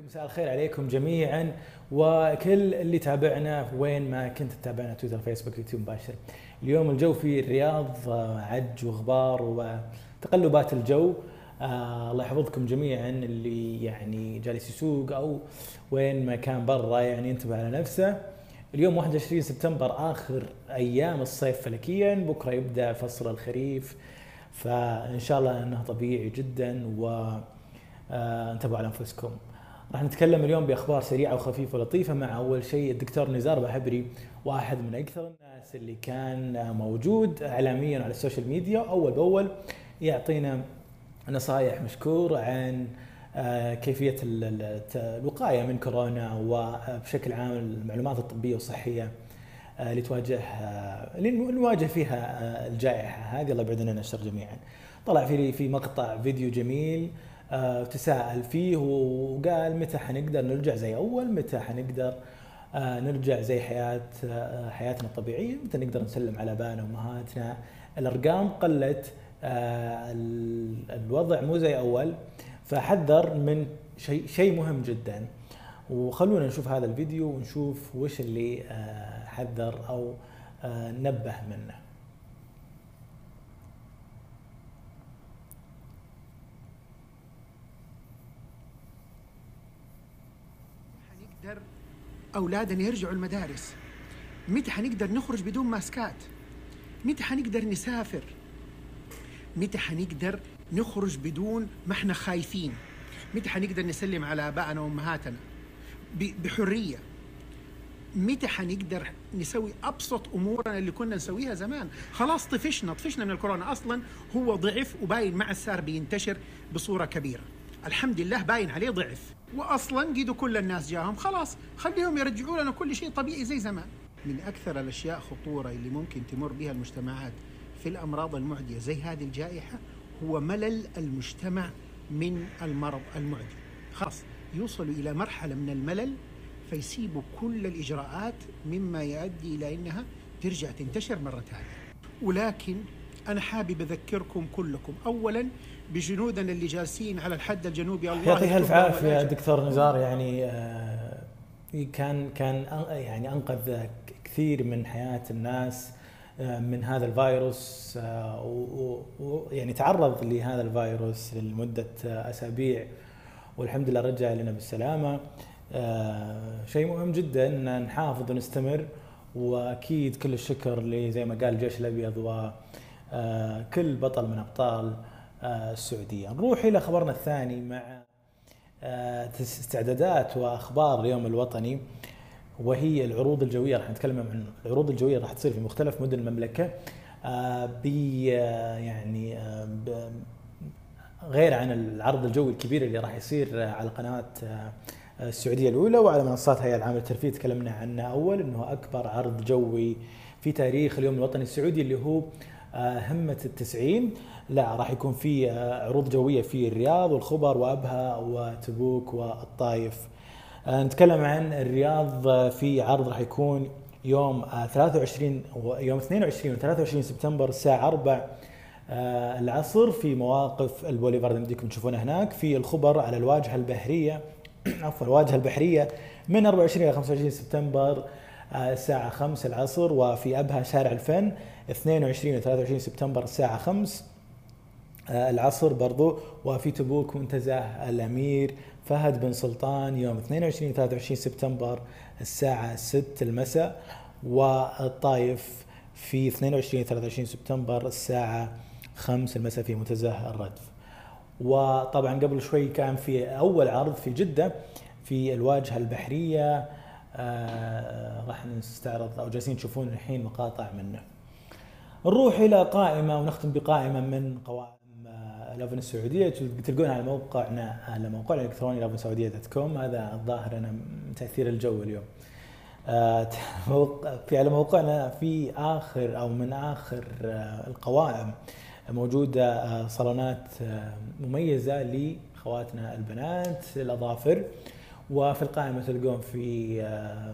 مساء الخير عليكم جميعا وكل اللي تابعنا وين ما كنت تتابعنا تويتر فيسبوك يوتيوب مباشر. اليوم الجو في الرياض آه، عج وغبار وتقلبات الجو. آه الله يحفظكم جميعا اللي يعني جالس يسوق أو وين ما كان برا يعني ينتبه على نفسه. اليوم 21 سبتمبر آخر أيام الصيف فلكيا. بكرة يبدأ فصل الخريف فإن شاء الله إنه طبيعي جدا و آه انتبهوا على أنفسكم. راح نتكلم اليوم بأخبار سريعة وخفيفة ولطيفة مع أول شيء الدكتور نزار بحبري واحد من أكثر الناس اللي كان موجود اعلاميا على السوشيال ميديا أول بأول يعطينا نصائح مشكور عن آه، كيفية الوقاية من كورونا وبشكل عام المعلومات الطبية والصحية آه، اللي تواجه آه، اللي نواجه فيها الجائحة هذه الله يبعد عننا الشر جميعا. طلع في في مقطع فيديو جميل تساءل فيه وقال متى حنقدر نرجع زي أول متى حنقدر آه، نرجع زي حياة آه، حياتنا الطبيعية متى نقدر نسلم على ابائنا وأمهاتنا. الأرقام قلت الوضع مو زي أول فحذر من شيء شيء مهم جدا. وخلونا نشوف هذا الفيديو ونشوف وش اللي حذر أو نبه منه نقدر أولادنا يرجعوا المدارس. متى حنقدر نخرج بدون ماسكات؟ متى حنقدر نسافر؟ متى حنقدر نخرج بدون ما إحنا خايفين؟ متى حنقدر نسلم على آبائنا وأمهاتنا؟ بحرية. متى حنقدر نسوي أبسط أمورنا اللي كنا نسويها زمان؟ خلاص طفشنا طفشنا من الكورونا. أصلا هو ضعف وباين مع السار بينتشر بصورة كبيرة. الحمد لله باين عليه ضعف. واصلا قيدوا كل الناس جاهم خلاص خليهم يرجعوا لنا كل شيء طبيعي زي زمان. من أكثر الأشياء خطورة اللي ممكن تمر بها المجتمعات في الأمراض المعدية زي هذه الجائحة هو ملل المجتمع من المرض المعدي. خلاص يوصلوا إلى مرحلة من الملل فيسيبوا كل الإجراءات مما يؤدي إلى إنها ترجع تنتشر مرة ثانية. ولكن أنا حابب أذكركم كلكم. اولا بجنودنا اللي جالسين على الحد الجنوبي الله يعطيك ألف عافية دكتور نزار. يعني آه، كان كان يعني أنقذ كثير من حياة الناس آه، من هذا الفيروس آه، ويعني تعرض لهذا الفيروس لمدة أسابيع. والحمد لله رجع لنا بالسلامة. شيء مهم جدا إن نحافظ ونستمر. وأكيد كل الشكر زي ما قال الجيش الأبيض وكل بطل من أبطال آه، السعودية. نروح إلى خبرنا الثاني مع آه، استعدادات وأخبار اليوم الوطني وهي العروض الجوية راح نتكلم عن العروض الجوية راح تصير في مختلف مدن المملكة آه، ب يعني غير عن العرض الجوي الكبير اللي راح يصير على قناة السعودية الأولى وعلى منصات هيئة العامه للترفيه تكلمنا عنه أول إنه أكبر عرض جوي في تاريخ اليوم الوطني السعودي اللي هو همة التسعين. لا راح يكون في آه، عروض جوية في الرياض والخبر وأبها وتبوك والطايف. آه، نتكلم عن الرياض آه، في عرض راح يكون يوم 23 يوم 22 و 23 سبتمبر الساعة 4 العصر في مواقف البوليفارد يمديكم تشوفونها هناك في الخبر على الواجهة البحرية عفوا الواجهة البحرية من 24 إلى 25 سبتمبر الساعة 5 العصر وفي أبها شارع الفن. 22 و 23 سبتمبر الساعة 5 آه، العصر برضو وفي تبوك منتزه الأمير فهد بن سلطان يوم 22 23 سبتمبر الساعة 6 المساء. والطايف في 22 23 سبتمبر الساعة 5 المساء في منتزه الردف وطبعا قبل شوي كان في أول عرض في جدة في الواجهة البحرية. آه راح نستعرض أو جالسين تشوفون الحين مقاطع منه. نروح إلى قائمة ونختم بقائمة من قوائم لافن السعودية. تلقونها على موقعنا على موقعنا الإلكتروني لافن سعوديه دوت كوم. هذا الظاهر أنا تأثير الجو اليوم. آه، في على موقعنا في آخر أو من آخر آه، القوائم موجودة آه، صالونات مميزة لاخواتنا البنات للاظافر وفي القائمة تلقون في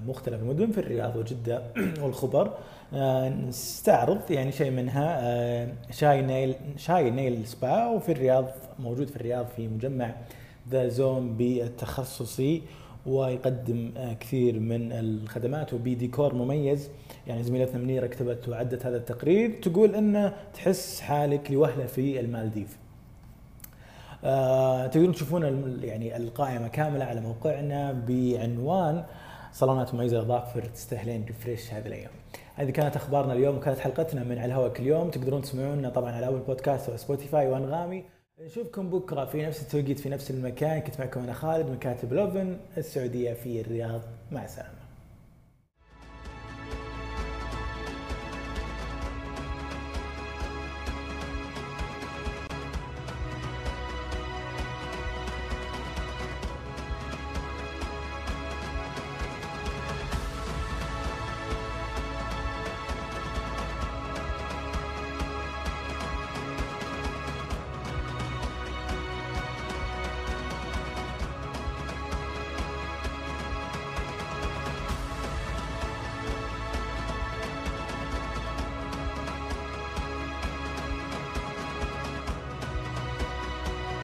مختلف المدن في الرياض وجدة والخبر. نستعرض يعني شيء منها آه، Chai Nail Chai Nail Spa وفي الرياض موجود في الرياض في مجمع The Zone بالتخصصي ويقدم آه، كثير من الخدمات وبديكور مميز يعني زميلتنا منيرة كتبت وعدت هذا التقرير تقول انه تحس حالك لوهلة في المالديف. آه تقدرون تشوفون يعني القائمه كامله على موقعنا بعنوان صالونات مميزة للاظافر تستاهلين refresh هذه الأيام. هذه كانت أخبارنا اليوم وكانت حلقتنا من على الهواء كل يوم تقدرون تسمعونا طبعا على Apple Podcast وسبوتيفاي وانغامي. نشوفكم بكرة في نفس التوقيت في نفس المكان كنت معكم أنا خالد من كاتب لوفن السعودية في الرياض مع السلامة.